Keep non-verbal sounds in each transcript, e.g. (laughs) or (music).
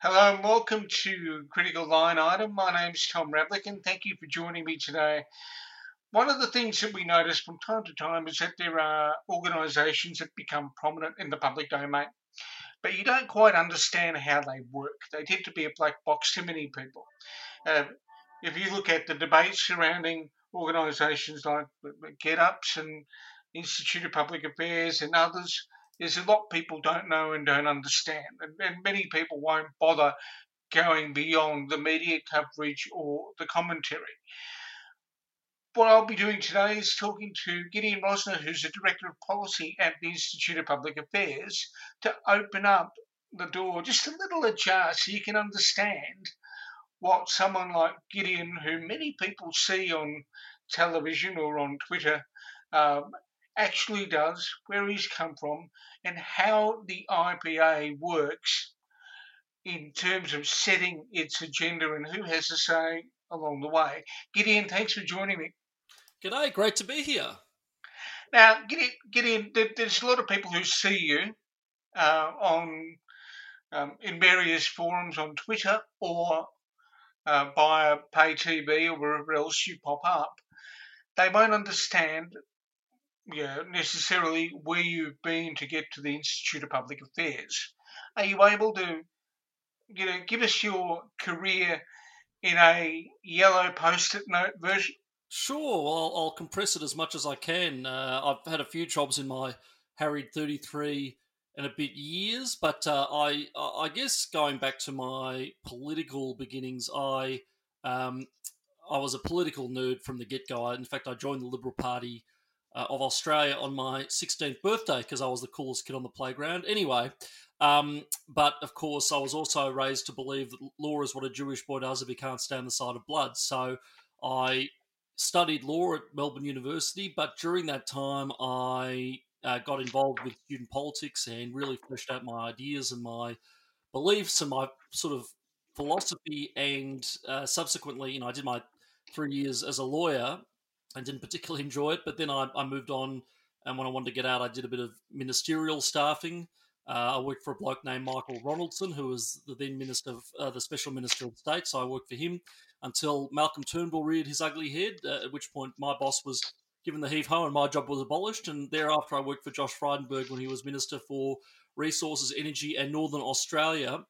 Hello and welcome to Critical Line Item. My name's Tom Ravlic and thank you for joining me today. One of the things that we notice from time to time is that there are organisations that become prominent in the public domain, but you don't quite understand how they work. They tend to be a black box to many people. Uh, if you look at the debates surrounding organisations like GetUps and Institute of Public Affairs and others, there's a lot people don't know and don't understand, and, and many people won't bother going beyond the media coverage or the commentary. What I'll be doing today is talking to Gideon Rozner, who's the Director of Policy at the Institute of Public Affairs, to open up the door just a little ajar so you can understand what someone like Gideon, who many people see on television or on Twitter, um, actually does, where he's come from, and how the IPA works in terms of setting its agenda and who has a say along the way. Gideon, thanks for joining me. G'day, great to be here. Now, Gideon, Gideon there's a lot of people who see you uh, on um, in various forums on Twitter or uh, via pay TV or wherever else you pop up. They won't understand yeah, necessarily where you've been to get to the Institute of Public Affairs. Are you able to, you know, give us your career in a yellow post-it note version? Sure. I'll, I'll compress it as much as I can. Uh, I've had a few jobs in my harried 33 and a bit years, but uh, I, I guess going back to my political beginnings, I, um, I was a political nerd from the get-go. In fact, I joined the Liberal Party uh, of Australia on my 16th birthday because I was the coolest kid on the playground. Anyway, um, but of course, I was also raised to believe that law is what a Jewish boy does if he can't stand the sight of blood. So I studied law at Melbourne University, but during that time, I uh, got involved with student politics and really fleshed out my ideas and my beliefs and my sort of philosophy. And uh, subsequently, you know, I did my three years as a lawyer I didn't particularly enjoy it, but then I, I, moved on. And when I wanted to get out, I did a bit of ministerial staffing. Uh, I worked for a bloke named Michael Ronaldson, who was the then minister, of, uh, the special minister of state. So I worked for him until Malcolm Turnbull reared his ugly head. Uh, at which point, my boss was given the heave ho, and my job was abolished. And thereafter, I worked for Josh Frydenberg when he was minister for resources, energy, and Northern Australia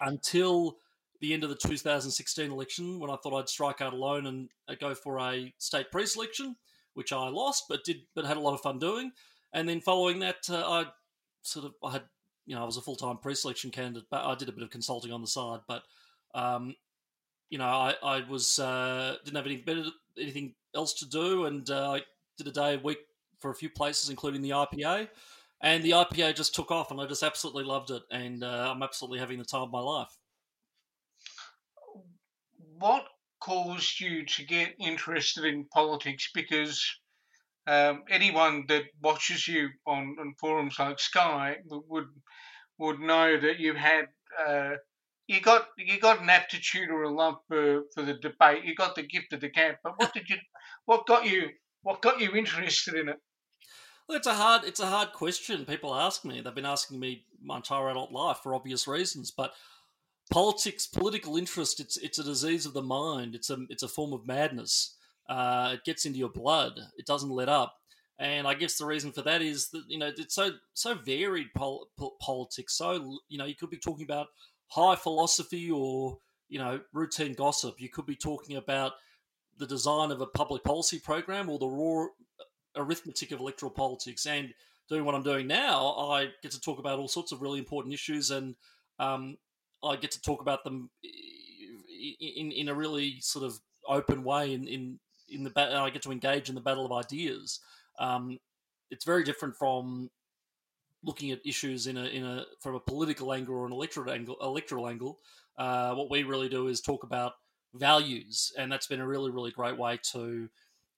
until the end of the 2016 election when I thought I'd strike out alone and uh, go for a state pre-selection, which I lost, but did but had a lot of fun doing. And then following that, uh, I sort of I had you know I was a full time pre-selection candidate, but I did a bit of consulting on the side. But um, you know I I was uh, didn't have any better anything else to do, and uh, I did a day a week for a few places, including the IPA. And the IPA just took off, and I just absolutely loved it, and uh, I'm absolutely having the time of my life what caused you to get interested in politics? Because um, anyone that watches you on, on, forums like Sky would would know that you had uh, you got you got an aptitude or a love for, for the debate. You got the gift of the gab. But what (laughs) did you what got you what got you interested in it? Well, it's a hard it's a hard question. People ask me. They've been asking me my entire adult life for obvious reasons, but politics, political interest, it's it's a disease of the mind. It's a it's a form of madness. Uh, it gets into your blood. It doesn't let up. And I guess the reason for that is that you know it's so so varied pol- politics. So you know you could be talking about high philosophy or you know routine gossip. You could be talking about the design of a public policy program or the raw arithmetic of electoral politics. And doing what I'm doing now, I get to talk about all sorts of really important issues and um, I get to talk about them in in a really sort of open way in in in the battle. I get to engage in the battle of ideas. Um, it's very different from looking at issues in a in a from a political angle or an electoral angle. Electoral angle. Uh, what we really do is talk about values, and that's been a really really great way to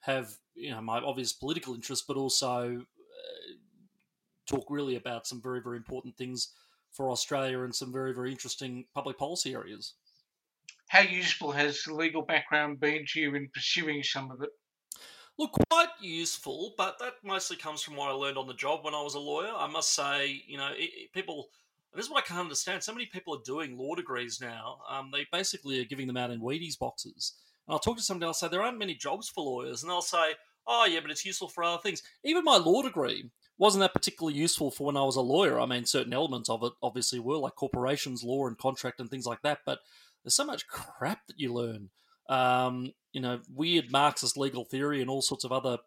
have you know my obvious political interest, but also uh, talk really about some very very important things for Australia in some very, very interesting public policy areas. How useful has the legal background been to you in pursuing some of it? Look, quite useful, but that mostly comes from what I learned on the job when I was a lawyer. I must say, you know, it, it, people this is what I can't understand. So many people are doing law degrees now. Um, they basically are giving them out in Wheaties boxes. And I'll talk to somebody, I'll say, there aren't many jobs for lawyers. And they'll say, oh, yeah, but it's useful for other things. Even my law degree wasn't that particularly useful for when I was a lawyer. I mean, certain elements of it obviously were, like corporations law and contract and things like that. But there's so much crap that you learn. Um, you know, weird Marxist legal theory and all sorts of other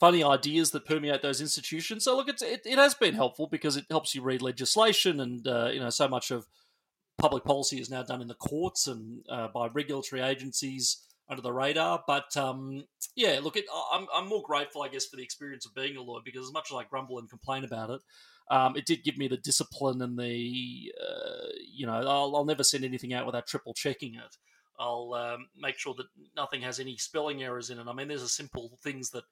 funny ideas that permeate those institutions. So look, it, it has been helpful because it helps you read legislation, and uh, you know, so much of public policy is now done in the courts and uh, by regulatory agencies under the radar. But um, yeah, look, it, I'm, I'm more grateful, I guess, for the experience of being a lawyer because as much as I grumble and complain about it, um, it did give me the discipline and the, uh, you know, I'll, I'll, never send anything out without triple checking it. I'll um, make sure that nothing has any spelling errors in it. I mean, there's a simple things that,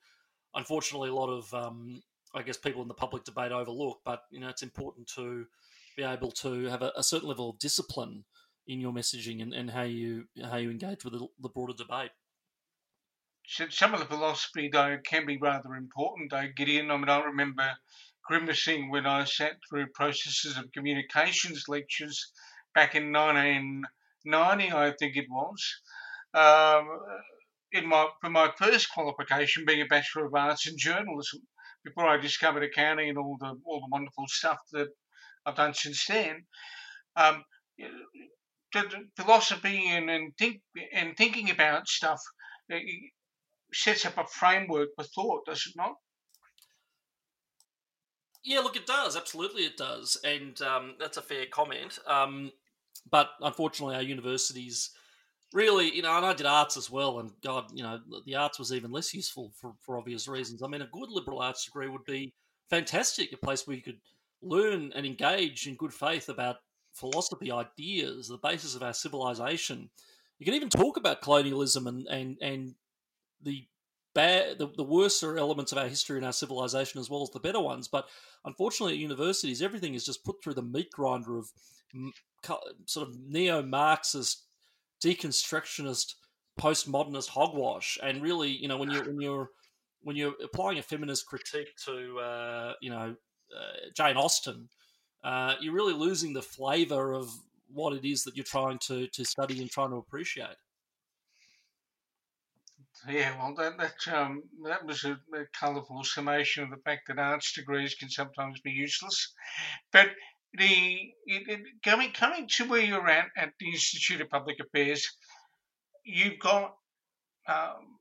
unfortunately, a lot of, um, I guess, people in the public debate overlook. But you know, it's important to be able to have a, a certain level of discipline in your messaging and, and how you how you engage with the, the broader debate. Some of the philosophy, though, can be rather important, though, Gideon. I mean, I remember grimacing when I sat through processes of communications lectures back in 1990, I think it was. Um, in my for my first qualification, being a Bachelor of Arts in Journalism, before I discovered accounting and all the all the wonderful stuff that I've done since then. Um, philosophy and, and think and thinking about stuff sets up a framework for thought, does it not? Yeah, look, it does. Absolutely, it does, and um, that's a fair comment. Um, but unfortunately, our universities really, you know, and I did arts as well, and God, you know, the arts was even less useful for, for obvious reasons. I mean, a good liberal arts degree would be fantastic, a place where you could learn and engage in good faith about philosophy, ideas, the basis of our civilization. You can even talk about colonialism and and and the bad, the, the worser elements of our history and our civilization, as well as the better ones. But unfortunately, at universities, everything is just put through the meat grinder of sort of neo-Marxist, deconstructionist, postmodernist hogwash. And really, you know, when you're when you're when you're applying a feminist critique to, uh, you know, uh, Jane Austen, uh, you're really losing the flavour of what it is that you're trying to, to study and trying to appreciate. Yeah, well, that that, um, that was a, a colourful summation of the fact that arts degrees can sometimes be useless. But the it, it, coming coming to where you're at at the Institute of Public Affairs, you've got um,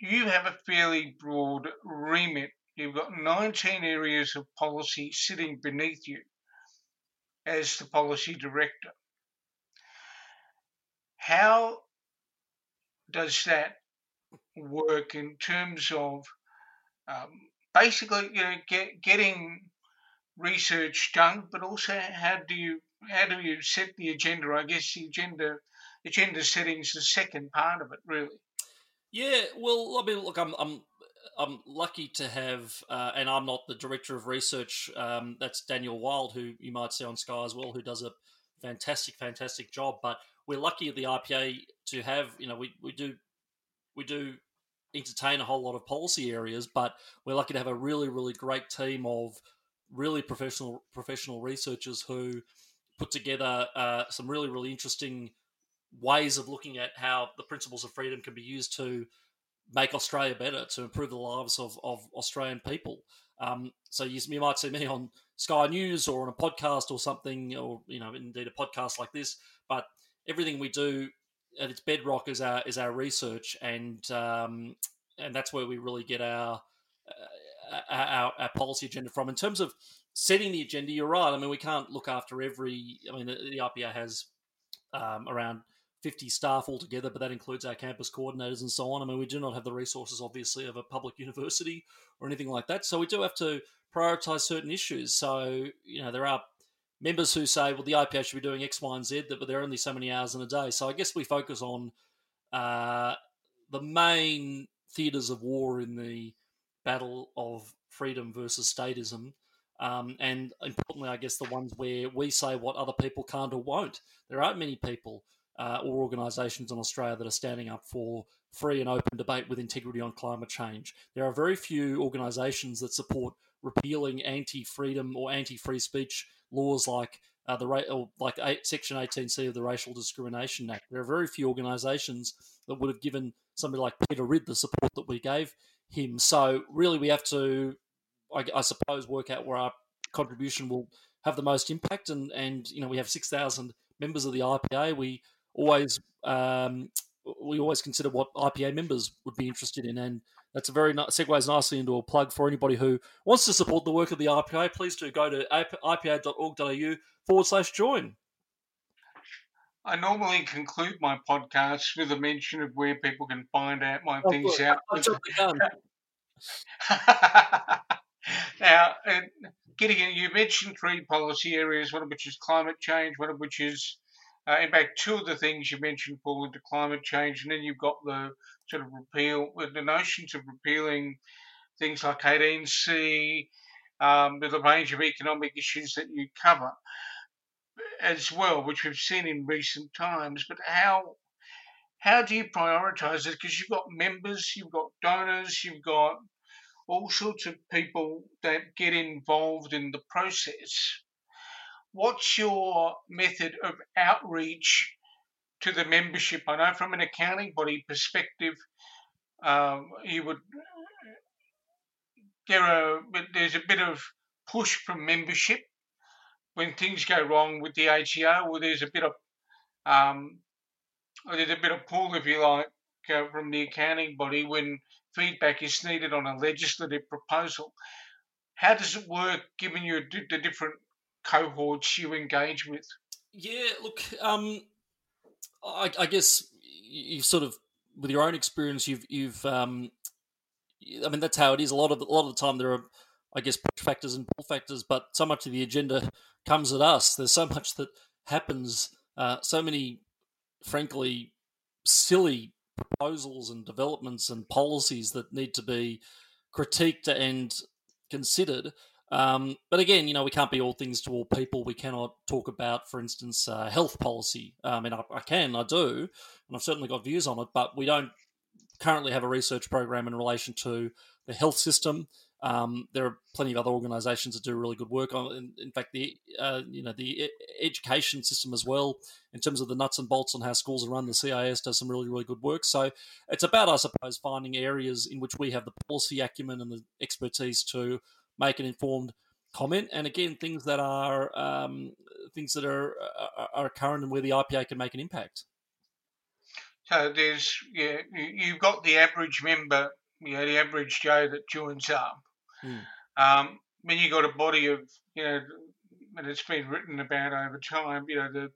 you have a fairly broad remit. You've got 19 areas of policy sitting beneath you as the policy director. How does that work in terms of um, basically you know get, getting research done, but also how do you how do you set the agenda? I guess the agenda agenda setting is the second part of it, really. Yeah, well, I mean, look, I'm I'm I'm lucky to have, uh, and I'm not the director of research. Um, that's Daniel Wild, who you might see on Sky as well, who does a fantastic, fantastic job. But we're lucky at the IPA to have, you know, we, we do we do entertain a whole lot of policy areas, but we're lucky to have a really, really great team of really professional professional researchers who put together uh, some really, really interesting ways of looking at how the principles of freedom can be used to make Australia better, to improve the lives of, of Australian people. Um, so you, you, might see me on Sky News or on a podcast or something, or you know, indeed a podcast like this. But everything we do at its bedrock is our is our research, and um, and that's where we really get our, uh, our our policy agenda from. In terms of setting the agenda, you're right. I mean, we can't look after every. I mean, the, the IPA has um, around 50 staff altogether, but that includes our campus coordinators and so on. I mean, we do not have the resources, obviously, of a public (laughs) university or anything like that. So we do have to prioritize certain issues. So, you know, there are members who say, well, the IPA should be doing X, Y, and Z, but there are only so many hours in a day. So I guess we focus on uh, the main theatres of war in the battle of freedom versus statism. Um, and importantly, I guess the ones where we say what other people can't or won't. There aren't many people uh, or organisations in Australia that are standing up for free and open debate with integrity on climate change. There are very few organisations that support repealing anti-freedom or anti-free speech laws like uh, the or like eight, Section 18C of the Racial Discrimination Act. There are very few organisations that would have given somebody like Peter Ridd the support that we gave him. So really, we have to, I, I suppose, work out where our contribution will have the most impact. And and you know, we have six thousand members of the IPA. We always um, we always consider what IPA members would be interested in, and that's a very nice, segues nicely into a plug for anybody who wants to support the work of the IPA. Please do go to ipa.org.au forward slash join. I normally conclude my podcast with a mention of where people can find out my oh, things good. out. (laughs) now, Gideon, you mentioned three policy areas, one of which is climate change, one of which is uh, in fact, two of the things you mentioned fall into climate change, and then you've got the sort of repeal, the notions of repealing things like 18C, um, with a range of economic issues that you cover as well, which we've seen in recent times. But how how do you prioritise it? Because you've got members, you've got donors, you've got all sorts of people that get involved in the process what's your method of outreach to the membership? I know from an accounting body perspective, um, you would there are there's a bit of push from membership when things go wrong with the ATO, or there's a bit of um, there's a bit of pull, if you like, uh, from the accounting body when feedback is needed on a legislative proposal. How does it work, given you the different cohorts you engage with? Yeah, look, um, I, I, guess you've sort of, with your own experience, you've you've, um, I mean, that's how it is. A lot of a lot of the time, there are, I guess, push factors and pull factors, but so much of the agenda comes at us. There's so much that happens, uh, so many, frankly, silly proposals and developments and policies that need to be critiqued and considered. Um, but again, you know, we can't be all things to all people. We cannot talk about, for instance, uh, health policy. I mean, I, I, can, I do, and I've certainly got views on it, but we don't currently have a research program in relation to the health system. Um, there are plenty of other organisations that do really good work on. In, in fact, the uh, you know the education system as well, in terms of the nuts and bolts on how schools are run. The CIS does some really really good work. So it's about, I suppose, finding areas in which we have the policy acumen and the expertise to make an informed comment. And again, things that are um, things that are, are, are current and where the IPA can make an impact. So there's yeah, you've got the average member, you know, the average Joe that joins up. Hmm. Um, when you got a body of you know, and it's been written about over time, you know, the,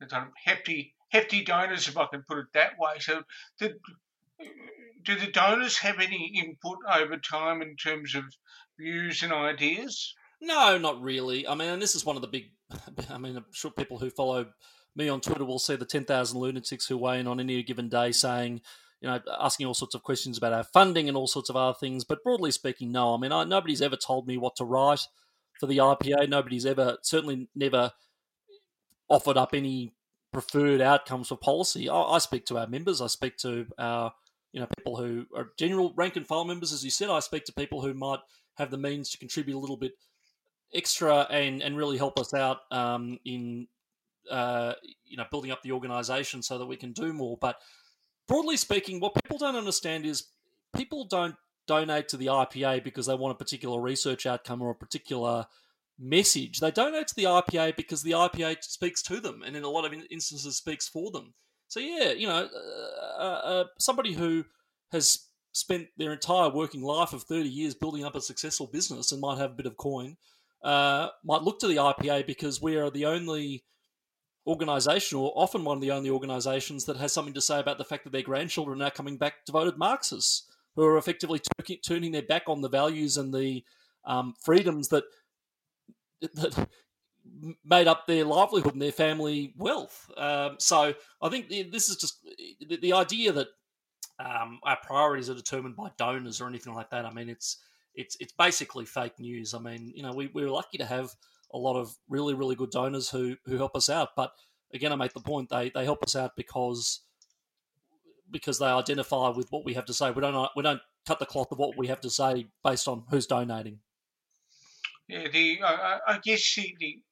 the kind of hefty hefty donors, if I can put it that way. So, the, do the donors have any input over time in terms of views and ideas? No, not really. I mean, and this is one of the big. (laughs) I mean, I'm sure people who follow me on Twitter will see the 10,000 lunatics who weigh in on any given day saying, you know, asking all sorts of questions about our funding and all sorts of other things. But broadly speaking, no. I mean, I, nobody's ever told me what to write for the IPA. Nobody's ever, certainly never offered up any preferred outcomes for policy. I, I speak to our members. I speak to our, you know, people who are general rank and file members, as you said. I speak to people who might have the means to contribute a little bit extra and and really help us out um, in uh, you know building up the organisation so that we can do more. But broadly speaking, what people don't understand is people don't donate to the IPA because they want a particular research outcome or a particular message. They donate to the IPA because the IPA speaks to them, and in a lot of instances speaks for them. So yeah, you know, uh, uh, uh somebody who has spent their entire working life of 30 years building up a successful business and might have a bit of coin, uh, might look to the IPA because we are the only organisation, or often one of the only organisations, that has something to say about the fact that their grandchildren are now coming back devoted Marxists who are effectively t- turning their back on the values and the um, freedoms that, that made up their livelihood and their family wealth. Um, so I think this is just the, the idea that um, our priorities are determined by donors or anything like that. I mean, it's it's it's basically fake news. I mean, you know, we we're lucky to have a lot of really really good donors who who help us out, but again, I make the point they they help us out because because they identify with what we have to say. We don't we don't cut the cloth of what we have to say based on who's donating. Yeah, the I, I guess the, the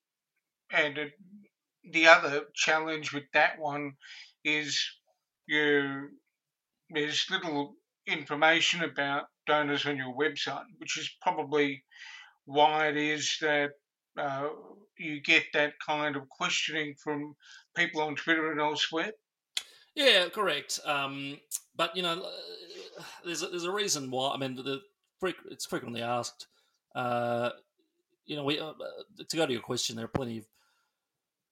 and the other challenge with that one is you there's little information about donors on your website, which is probably why it is that uh, you get that kind of questioning from people on Twitter and elsewhere. Yeah, correct. Um, but you know, there's a, there's a reason why. I mean, the, it's frequently asked. Uh, you know, we uh, to go to your question, there are plenty of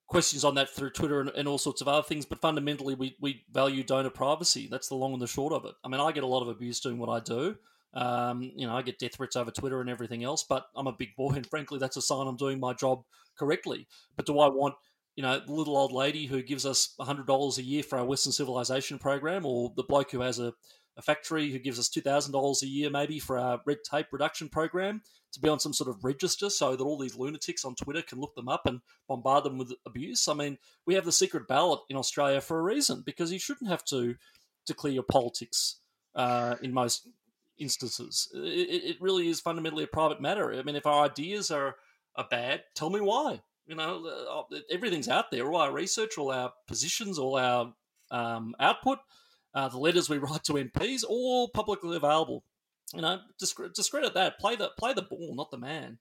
questions on that through Twitter and, and, all sorts of other things. But fundamentally, we, we value donor privacy. That's the long and the short of it. I mean, I get a lot of abuse doing what I do. Um, you know, I get death threats over Twitter and everything else, but I'm a big boy, and frankly, that's a sign I'm doing my job correctly. But do I want, you know, the little old lady who gives us $100 a year for our Western Civilization program, or the bloke who has a a factory who gives us $2,000 a year maybe for our red tape reduction program to be on some sort of register so that all these lunatics on Twitter can look them up and bombard them with abuse. I mean, we have the secret ballot in Australia for a reason because you shouldn't have to declare your politics uh, in most instances. It, it, really is fundamentally a private matter. I mean, if our ideas are, are bad, tell me why. You know, uh, everything's out there. All our research, all our positions, all our um, output – uh, the letters we (laughs) write to MPs, all publicly available. You know, discredit that. Play the play the ball, not the man.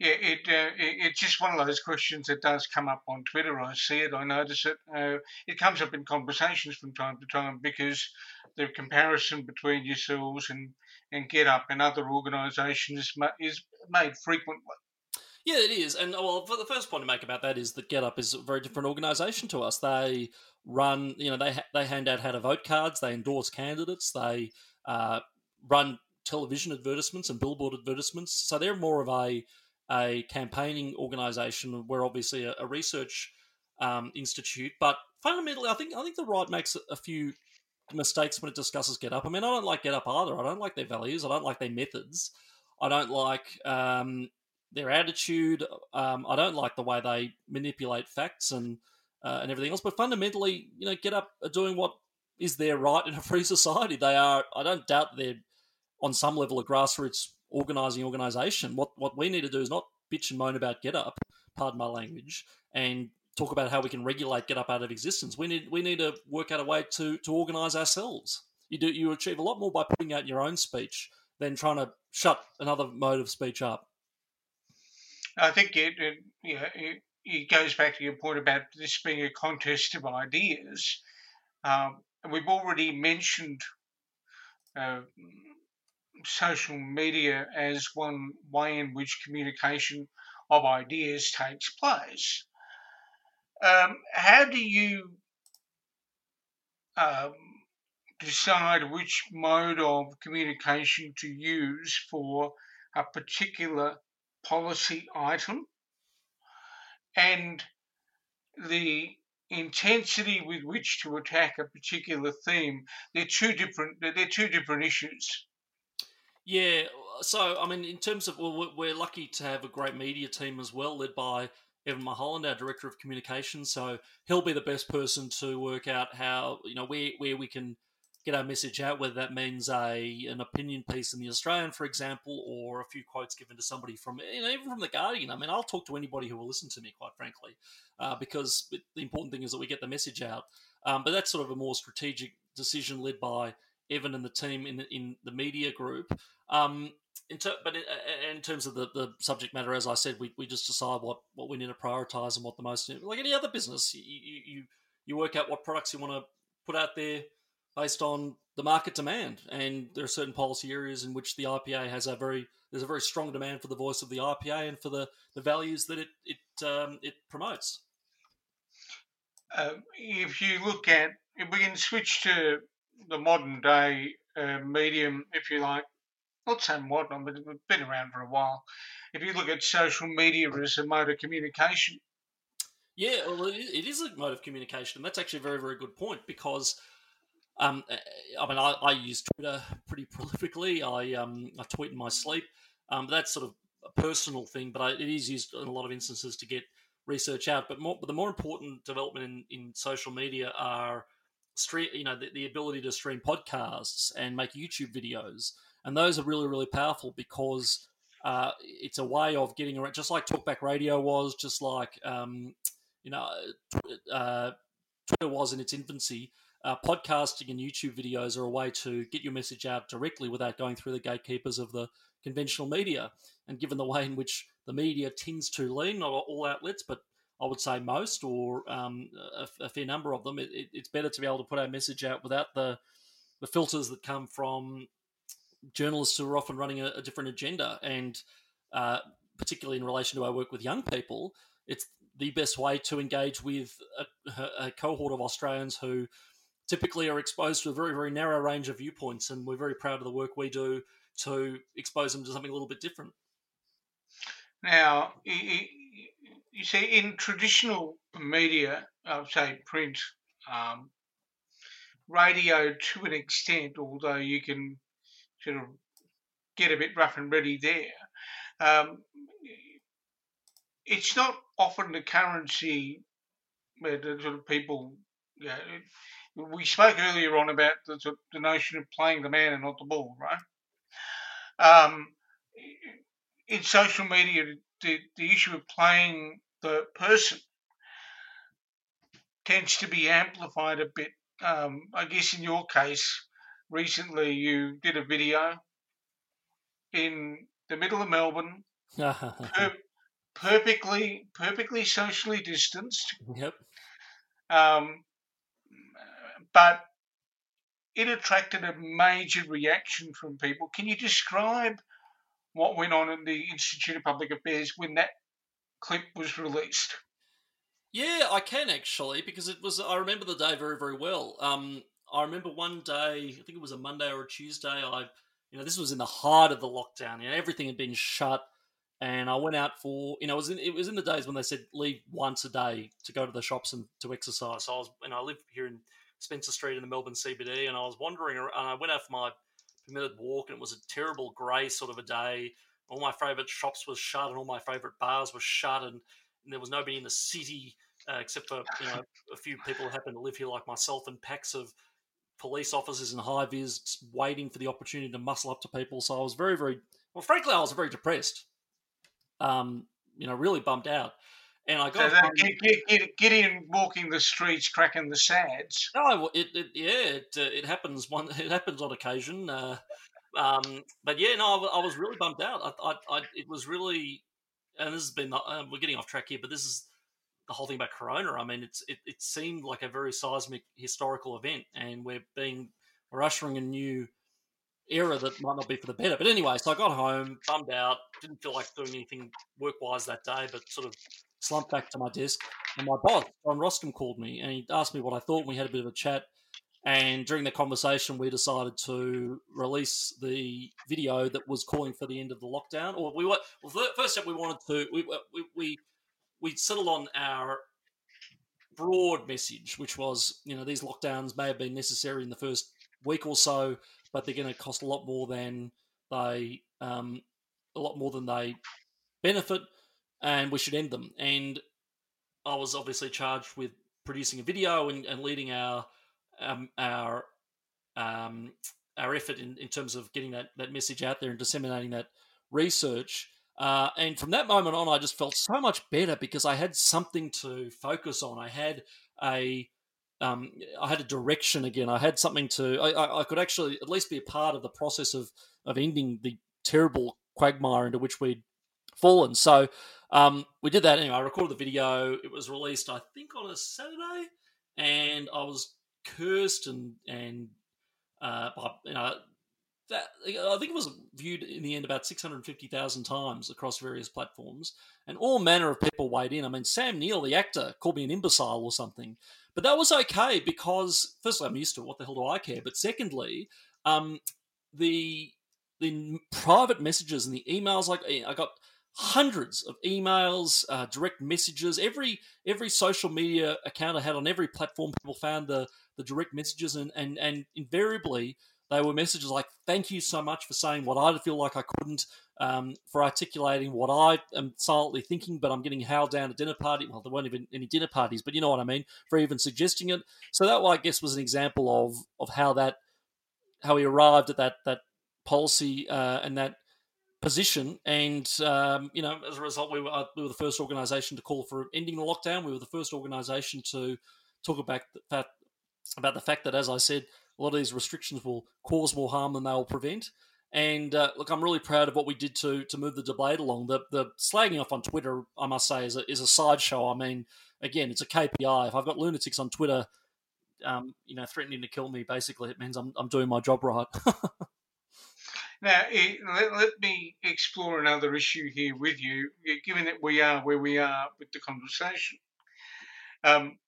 Yeah, it, uh, it, it's just one of those questions that does come up on Twitter. I see it, I notice it. Uh, it comes up in conversations from time to time because the comparison between yourselves and and GetUp and other organisations is made frequently. Yeah, it is. And well, the first point to make about that is that GetUp is a very different organisation to us. They run, you know, they they hand out how to vote cards, they endorse candidates, they uh, run television advertisements and billboard advertisements. So they're more of a a campaigning organisation. We're obviously a, a research um, institute, but fundamentally, I think I think the right makes a few mistakes when it discusses GetUp. I mean, I don't like GetUp either. I don't like their values. I don't like their methods. I don't like um, their attitude. Um, I don't like the way they manipulate facts and uh, and everything else. But fundamentally, you know, GetUp are doing what is their right in a free society. They are. I don't doubt they're on some level a grassroots organising organisation. What what we need to do is not bitch and moan about GetUp. Pardon my language. And talk about how we can regulate GetUp out of existence. We need we need to work out a way to to organise ourselves. You do you achieve a lot more by putting out your own speech than trying to shut another mode of speech up. I think it, it yeah, it, it goes back to your point about this being a contest of ideas. Um, we've already mentioned uh, social media as one way in which communication of ideas takes place. Um, how do you um, decide which mode of communication to use for a particular policy item? and the intensity with which to attack a particular theme they're two different they're two different issues yeah so i mean in terms of well we're lucky to have a great media team as well led by evan mulholland our director of communications so he'll be the best person to work out how you know where where we can get our message out, whether that means a an opinion piece in the Australian, for example, or a few quotes given to somebody from you know even from the Guardian. I mean, I'll talk to anybody who will listen to me, quite frankly, uh, because the important thing is that we get the message out. Um, but that's sort of a more strategic decision led by Evan and the team in in the media group. Um, in ter- but in, in, terms of the, the subject matter, as I said, we, we just decide what, what we need to prioritize and what the most like any other business. You you, you work out what products you want to put out there based on the market demand. And there are certain policy areas in which the IPA has a very there's a very strong demand for the voice of the IPA and for the, the values that it it um, it promotes. Uh, if you look at if we can switch to the modern day uh, medium, if you like, not so modern, but it's been around for a while. If you look at social media as a mode of communication, yeah, well, it is a mode of communication, and that's actually a very, very good point because um, eh, I mean, I, I, use Twitter pretty (laughs) prolifically. I um, I tweet in my sleep. Um, that's sort of a personal thing, but I, it is used in a lot of instances to get research out. But more, but the more important development in, in social media are stream, you know, the, the ability to stream podcasts and make YouTube videos, and those are really really powerful because uh, it's a way of getting around, just like Talkback Radio was, just like um, you know, uh, Twitter was in its infancy. Uh, podcasting and YouTube videos are a way to get your message out directly without going through the gatekeepers of the conventional media. And given the way in which the media tends to lean, not all outlets, but I would say most or um, a, a, fair number of them, it, it, it's better to be able to put our message out without the the filters that come from journalists who are often running a, a different agenda. And uh, particularly in relation to our work with young people, it's the best way to engage with a, a, cohort of Australians who typically are exposed to a very, very narrow range of viewpoints. And we're very proud of the work we do to expose them to something a little bit different. Now, you see, in traditional media, uh, say print, um, radio to an extent, although you can sort of get a bit rough and ready there. Um, it's not often the currency that sort of people. You know, we spoke earlier on about the, the notion of playing the man and not the ball, right? Um, in social media, the, the issue of playing the person tends to be amplified a bit. Um, I guess in your case, recently you did a video in the middle of Melbourne, (laughs) per- perfectly, perfectly socially distanced. Yep. Um, but it attracted a major reaction from people. Can you describe what went on in the Institute of Public Affairs when that clip was released? Yeah, I can actually because it was. I remember the day very, very well. Um, I remember one day, I think it was a Monday or a Tuesday. I, you know, this was in the heart of the lockdown. You know, everything had been shut, and I went out for, you know, it was in, it was in the days when they said leave once a day to go to the shops and to exercise. So I was, and I live here in Spencer Street in the Melbourne CBD, and I was wandering around. And I went out for my permitted walk, and it was a terrible grey sort of a day. All my favourite shops were shut, and all my favourite bars were shut, and, and there was nobody in the city uh, except for you know a few people who happen to live here, like myself, and packs of police officers in high vis waiting for the opportunity to muscle up to people. So I was very, very well. Frankly, I was very depressed. Um, you know, really bummed out. And I got so get, get, get, get, in walking the streets, cracking the sads. No, it, it yeah, it, uh, it happens one. (laughs) It happens on occasion. Uh, um, but yeah, no, I, I, was really bummed out. I, I, I, it was really, and this has been. Uh, we're getting off track here, but this is the whole thing about Corona. I mean, it's it, it seemed like a very seismic historical event, and we're being we're ushering a new era that might not be for the better. But anyway, so I got home, bummed out, didn't feel like doing anything work wise that day, but sort of slumped back to my desk. And my boss, John Roskam, called me and he asked me what I thought. And we had a bit of a chat. And during the conversation, we decided to release the video that was calling for the end of the lockdown. Or we were well, first step we wanted to we we, we we settled on our broad message, which was, you know, these lockdowns may have been necessary in the first week or so, but they're going to cost a lot more than they, um, a lot more than they benefit, and we should end them. And I was obviously charged with producing a video and, and leading our um, our um, our effort in, in terms of getting that, that message out there and disseminating that research. Uh, and from that moment on, I just felt so much better because I had something to focus on. I had a um, I had a direction again. I had something to. I, I, could actually at least be a part of the process of of ending the terrible quagmire into which we'd fallen. So um, we did that anyway. I recorded the video. It was released, I think, on a Saturday, and I was cursed and and uh, you know that I think it was viewed in the end about 650,000 times across various platforms, and all manner of people weighed in. I mean, Sam Neill, the actor, called me an imbecile or something, but that was okay because, firstly, I'm used to it. What the hell do I care? But secondly, um, the the private messages and the emails, like I got hundreds of emails, uh, direct messages. Every every social media account I had on every platform, people found the the direct messages, and and and invariably they were messages like, thank you so much for saying what I feel like I couldn't, um, for articulating what I am silently thinking, but I'm getting howled down at dinner party. Well, there weren't even any dinner parties, but you know what I mean, for even suggesting it. So that, I guess, was an example of, of how that, how he arrived at that, that policy uh, and that position, and um, you know, as a result, we were, uh, we were the first organisation to call for ending the lockdown. We were the first organisation to talk about the fact, about the fact that, as I said, a lot of these restrictions will cause more harm than they will prevent. And uh, look, I'm really proud of what we did to to move the debate along. The the slagging off on Twitter, I must say, is a, is a sideshow. I mean, again, it's a KPI. If I've got lunatics on Twitter, um, you know, threatening to kill me, basically, it means I'm I'm doing my job right. (laughs) now, it, let, let me explore another issue here with you, given that we are where we are with the conversation. Um,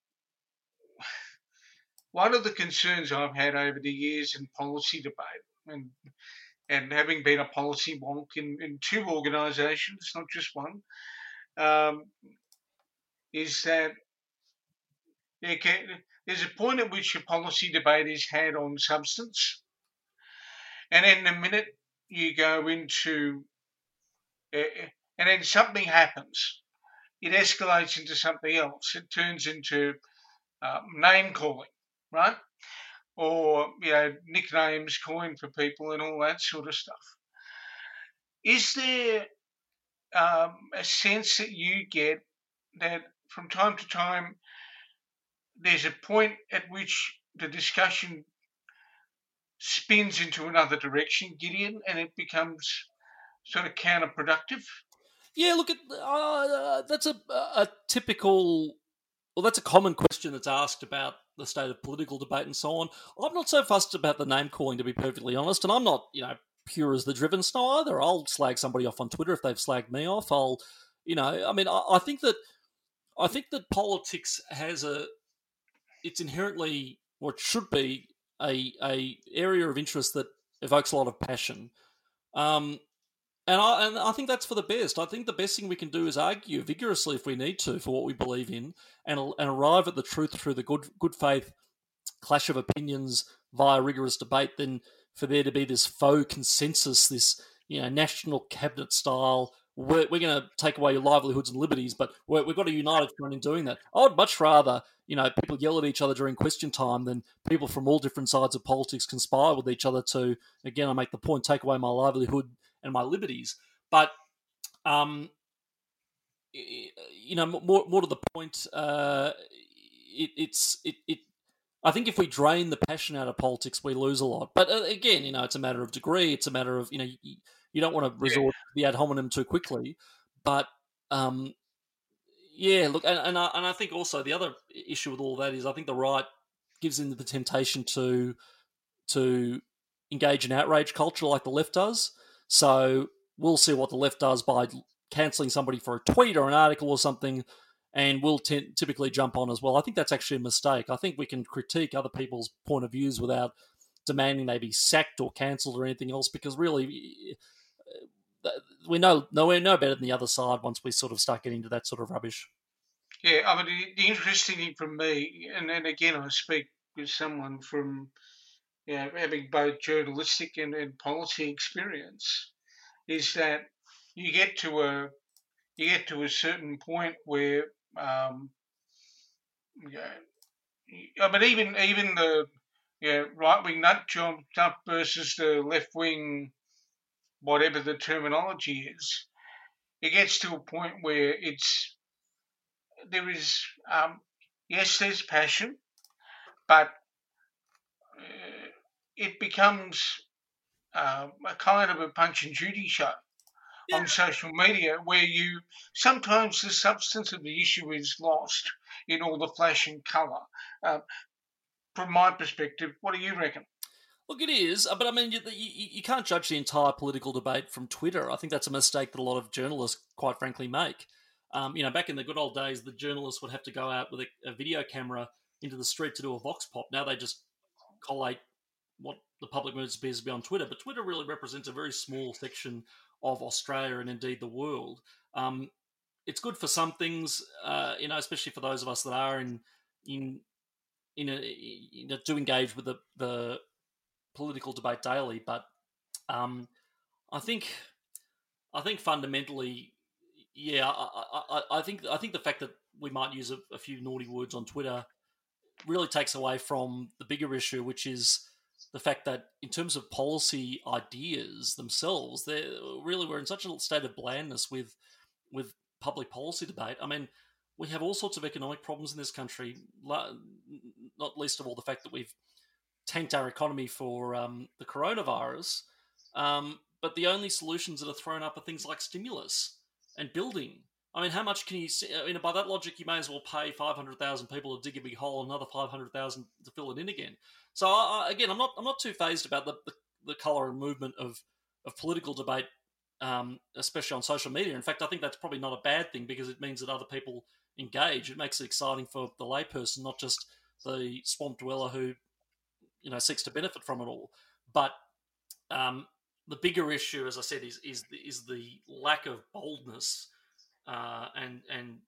one of the concerns I've had over the years in policy debate, and and having been a policy wonk in, in two organisations, not just one, um, is that there can, there's a point at which a policy debate is had on substance, and then the minute you go into, uh, and then something happens, it escalates into something else. It turns into uh, name calling, right? or you know nicknames coined for people and all that sort of stuff. Is there um, a sense that you get that from time to time there's a point at which the discussion spins into another direction, Gideon, and it becomes sort of counterproductive? Yeah, look at uh, that's a, a typical well, that's a common question that's asked about the state of political debate and so on. I'm not so fussed about the name calling, to be perfectly honest, and I'm not, you know, pure as the driven snow either. I'll slag somebody off on Twitter if they've slagged me off. I'll, you know, I mean, I, I think that I think that politics has a, it's inherently, or it should be, a a area of interest that evokes a lot of passion. Um, and I and I think that's for the best. I think the best thing we can do is argue vigorously if we need to for what we believe in, and and arrive at the truth through the good good faith clash of opinions via rigorous debate. Than for there to be this faux consensus, this you know national cabinet style. We're, we're going to take away your livelihoods and liberties, but we have got a united front in doing that. I would much rather, you know, people yell at each other during question time than people from all different sides of politics conspire with each other to, again, I make the point, take away my livelihood and my liberties. But um, you know, more more to the point, uh, it, it's it, it. I think if we drain the passion out of politics, we lose a lot. But uh, again, you know, it's a matter of degree. It's a matter of you know, you, don't want to resort to the ad hominem too quickly. But um, yeah, look, and and I, and I think also the other issue with all that is I think the right gives in the temptation to to engage in outrage culture like the left does. So we'll see what the left does by cancelling somebody for a tweet or an article or something, and we'll t- typically jump on as well. I think that's actually a mistake. I think we can critique other people's point of views without demanding they be sacked or cancelled or anything else, because really, we know no better than the other side once we sort of start getting into that sort of rubbish. Yeah, I mean, the, interesting thing from me, and again, I speak with someone from you know, having both journalistic and, and policy experience, is that you get to a you get to a certain point where um, know, I mean even even the know, right wing nut job versus the left wing whatever the terminology is, it gets to a point where it's there is um, yes there's passion, but uh, it becomes uh, a kind of a punch and judy show yeah. on social media where you sometimes the substance of the issue is lost in all the flash and colour. Uh, from my perspective, what do you reckon? Look, it is, uh, but I mean, you, you, you, can't judge the entire political debate from Twitter. I think that's a mistake that a lot of journalists, quite frankly, make. Um, you know, back in the good old days, the journalists would have to go out with a, a video camera into the street to do a vox pop. Now they just collate what the public mood appears to be on Twitter, but Twitter really represents a very small section of Australia and indeed the world. Um, it's good for some things, uh, you know, especially for those of us that are in in in a, you know, do engage with the, the political debate daily. But um, I think I think fundamentally, yeah, I, I, I, think I think the fact that we might use a, a few naughty words on Twitter really takes away from the bigger issue, which is the fact that in terms of policy ideas themselves, they really we're in such a state of blandness with with public policy debate. I mean, we have all sorts of economic problems in this country, not least of all the fact that we've tanked our economy for um, the coronavirus. Um, but the only solutions that are thrown up are things like stimulus and building. I mean, how much can you? See? I mean, by that logic, you may as well pay five hundred thousand people to dig a big hole, another five hundred thousand to fill it in again. So I, again, I'm not I'm not too fazed about the the, the colour and movement of of political debate, um, especially on social media. In fact, I think that's probably not a bad thing because it means that other people engage. It makes it exciting for the layperson, not just the swamp dweller who you know seeks to benefit from it all. But um, the bigger issue, as I said, is is is the lack of boldness uh, and and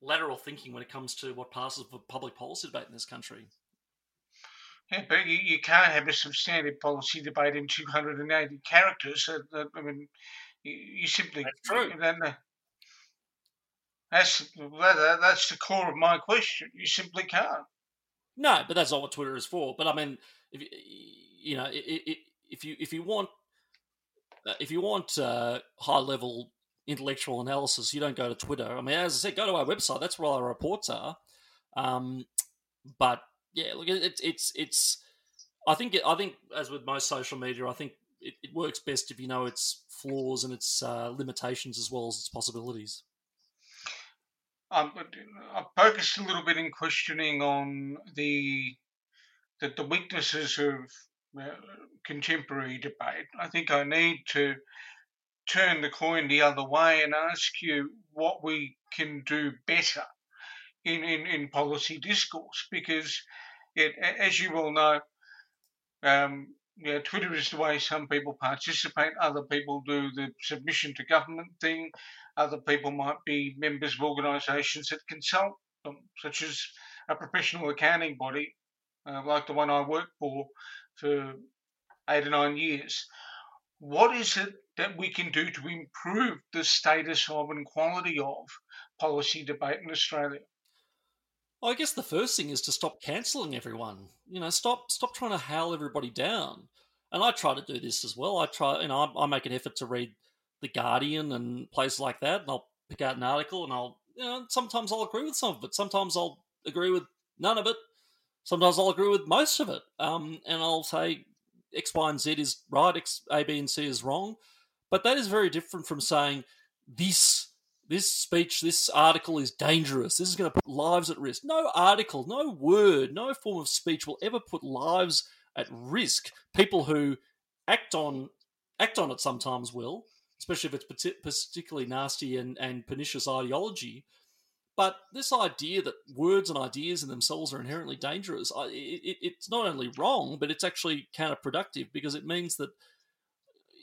lateral thinking when it comes to what passes for public policy debate in this country. Yeah, but you, you can't have a substantive policy debate in 280 characters. Uh, I mean, you, you simply that's true. That's that, that's the core of my question. You simply can't. No, but that's not what Twitter is for. But I mean, if you know, if you if you want uh, if you want uh, high level intellectual analysis, you don't go to Twitter. I mean, as I said, go to our website. That's where all our reports are. Um, but yeah, look, it's it's it's. I think I think as with most social media, I think it, it works best if you know its flaws and its uh, limitations as well as its possibilities. Um, I focused a little bit in questioning on the the, the weaknesses of uh, contemporary debate. I think I need to turn the coin the other way and ask you what we can do better in, in, in policy discourse because it, as you all know, um, you know, Twitter is the way some people participate. Other people do the submission to government thing. Other people might be members of organisations that consult them, such as a professional accounting body, uh, like the one I worked for for eight or nine years. What is it that we can do to improve the status of and quality of policy debate in Australia? I guess the first thing is to stop cancelling everyone. You know, stop stop trying to hail everybody down. And I try to do this as well. I try, you know, I, I make an effort to read the Guardian and places like that, and I'll pick out an article, and I'll, you know, sometimes I'll agree with some of it. Sometimes I'll agree with none of it. Sometimes I'll agree with most of it. Um, and I'll say X, Y, and Z is right, X, A, B, and C is wrong. But that is very different from saying this this speech, this article is dangerous. This is going to put lives at risk. No article, no word, no form of speech will ever put lives at risk. People who act on act on it sometimes will, especially if it's particularly nasty and, and pernicious ideology. But this idea that words and ideas in themselves are inherently dangerous, it, it, it's not only wrong, but it's actually counterproductive because it means that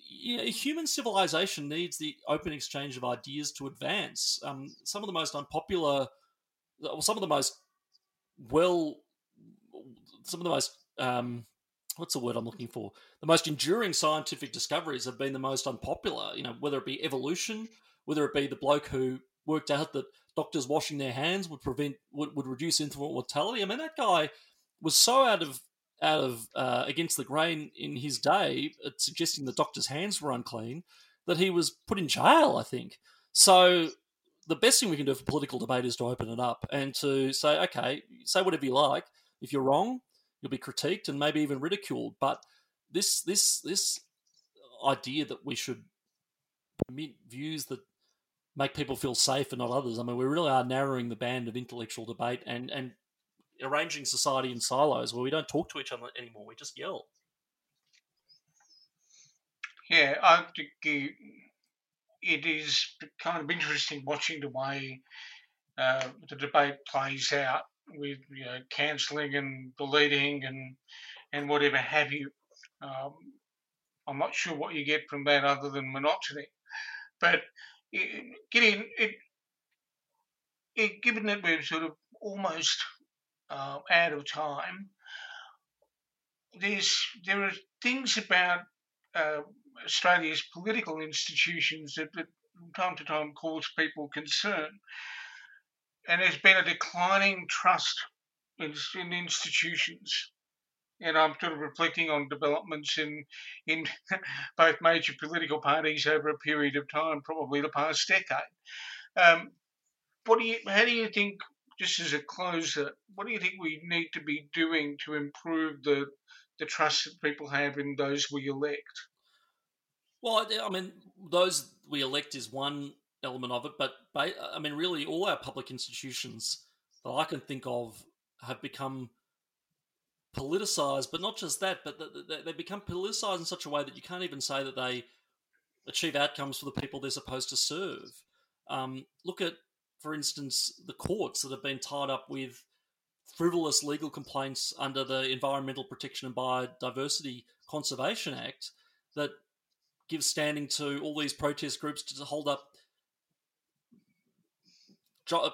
you know, human civilization needs the open exchange of ideas to advance. Um, some of the most unpopular, some of the most well, some of the most um, what's the word I'm looking for? The most enduring scientific discoveries have been the most unpopular. You know, whether it be evolution, whether it be the bloke who worked out that doctors washing their hands would prevent would, would reduce infant mortality. I mean, that guy was so out of out of uh, against the grain in his day, at suggesting the doctor's hands were unclean, that he was put in jail. I think so. The best thing we can do for political debate is to open it up and to say, okay, say whatever you like. If you're wrong, you'll be critiqued and maybe even ridiculed. But this this this idea that we should permit views that make people feel safe and not others. I mean, we really are narrowing the band of intellectual debate and and arranging society in silos where we don't talk to each other anymore. We just yell. Yeah, I think it is kind of interesting watching the way uh, the debate plays out with you know, cancelling and deleting and and whatever have you. Um, I'm not sure what you get from that other than monotony, but getting it, it, given that we're sort of almost uh, out of time, there's there are things about uh, Australia's political institutions that, that from time to time cause people concern. And there's been a declining trust in, in institutions. and I'm sort of reflecting on developments in in (laughs) both major political parties over a period of time, probably the past decade. Um, what do you? How do you think? Just as a closer, what do you think we need to be doing to improve the the trust that people have in those we elect? Well, I mean, those we elect is one element of it, but I mean, really, all our public institutions that I can think of have become politicized, but not just that, but they become politicized in such a way that you can't even say that they achieve outcomes for the people they're supposed to serve. Um, look at, for instance, the courts that have been tied up with frivolous legal complaints under the Environmental Protection and Biodiversity Conservation Act that gives standing to all these protest groups to hold up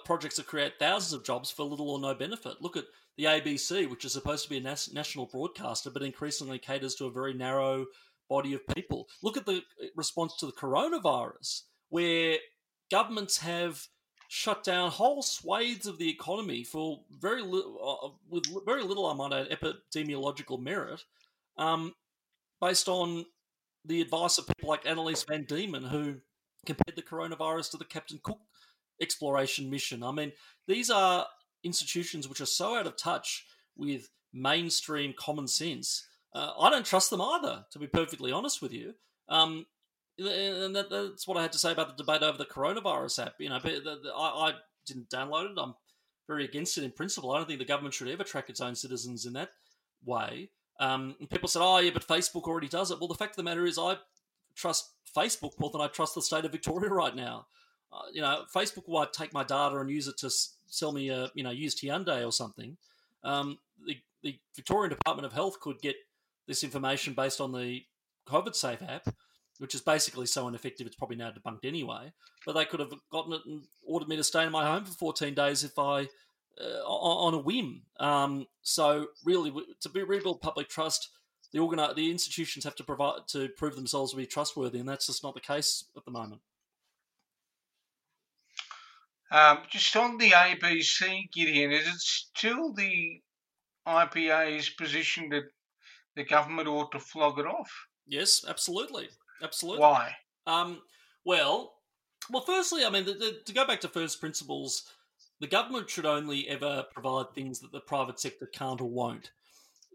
projects that create thousands of jobs for little or no benefit. Look at the ABC, which is supposed to be a nas- national broadcaster, but increasingly caters to a very narrow body of people. Look at the uh, response to the coronavirus, where governments have shut down whole swathes of the economy for very little, uh, with very little, I might add, epidemiological merit, um, based on the advice of people like Annaliese van Diemen, who compared the coronavirus to the Captain Cook exploration mission. I mean, these are institutions which are so out of touch with mainstream common sense. Uh, I don't trust them either, to be perfectly honest with you. Um, and that, that's what I had to say about the debate over the coronavirus app. You know, I, I, didn't download it. I'm very against it in principle. I don't think the government should ever track its own citizens in that way. Um, people said, "Oh, yeah, but Facebook already does it." Well, the fact of the matter is, I trust Facebook more than I trust the state of Victoria (laughs) right now. Uh, you know, Facebook might take my data and use it to sell me a you know used Hyundai or something. Um, the, the Victorian Department of Health could get this information based on the COVID Safe app, which is basically so ineffective it's probably now debunked anyway. But they could have gotten it and ordered me to stay in my home for 14 days if I uh, on, a whim. Um, so really, to be rebuild public trust, the organi- the institutions have to provide to prove themselves to be trustworthy, and that's just not the case at the moment. Um, just on the ABC, Gideon, is it still the IPA's position that the government ought to flog it off? Yes, absolutely, absolutely. Why? Um, well, well, firstly, I mean, the, the, to go back to first principles, the government should only ever provide things that the private sector can't or won't.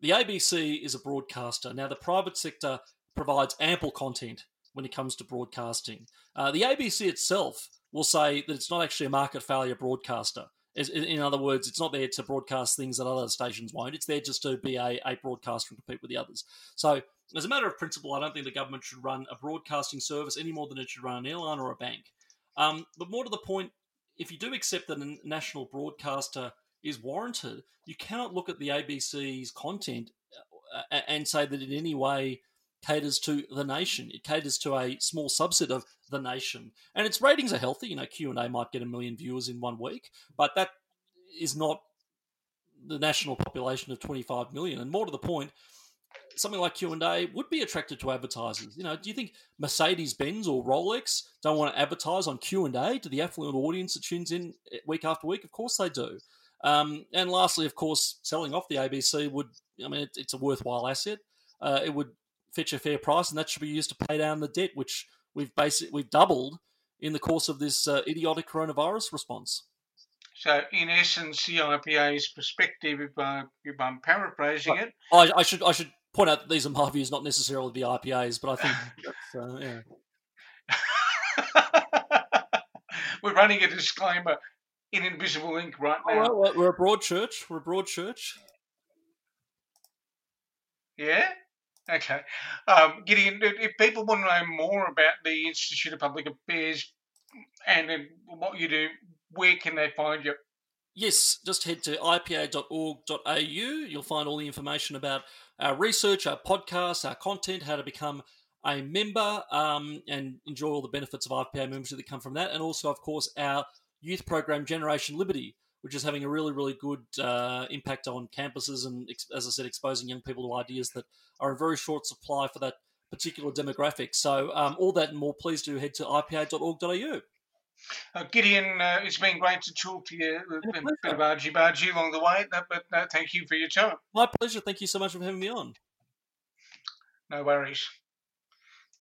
The ABC is a broadcaster. Now, the private sector provides ample content when it comes to broadcasting. Uh, the ABC itself will say that it's not actually a market failure broadcaster. In other words, it's not there to broadcast things that other stations won't. It's there just to be a, a broadcaster and compete with the others. So, as a matter of principle, I don't think the government should run a broadcasting service any more than it should run an airline or a bank. Um, but more to the point, if you do accept that a national broadcaster is warranted, you cannot look at the ABC's content uh, and say that in any way caters to the nation. It caters to a small subset of the nation, and its ratings are healthy. You know, Q and A might get a million viewers in one week, but that is not the national population of 25 million. And more to the point, something like Q and A would be attracted to advertisers. You know, do you think Mercedes Benz or Rolex don't want to advertise on Q and A to the affluent audience that tunes in week after week? Of course they do. Um, and lastly, of course, selling off the ABC would, I mean, it, it's a worthwhile asset. Uh, it would fetch a fair price, and that should be used to pay down the debt, which we've basically we've doubled in the course of this uh, idiotic coronavirus response. So, in essence, the IPA's perspective, if, I, if I'm paraphrasing it, I, I, should I should point out that these are my views, not necessarily the IPA's, but I think (laughs) uh, yeah. (laughs) We're running a disclaimer in invisible ink right now. Well, we're a broad church. We're a broad church. Yeah. Okay. Um, Gideon, if people want to know more about the Institute of Public Affairs and what you do, where can they find you? Yes, just head to ipa.org.au. You'll find all the information about our research, our podcasts, our content, how to become a member um, and enjoy all the benefits of IPA membership that come from that. And also, of course, our youth program, Generation Liberty, which is having a really, really good uh, impact on campuses and, as I said, exposing young people to ideas that are in very short supply for that particular demographic. So, um, all that and more, please do head to ipa.org.au. Uh, Gideon, uh, it's been great to talk to you. A bit of argy bargy along the way, but uh, thank you for your time. My pleasure. Thank you so much for having me on. No worries.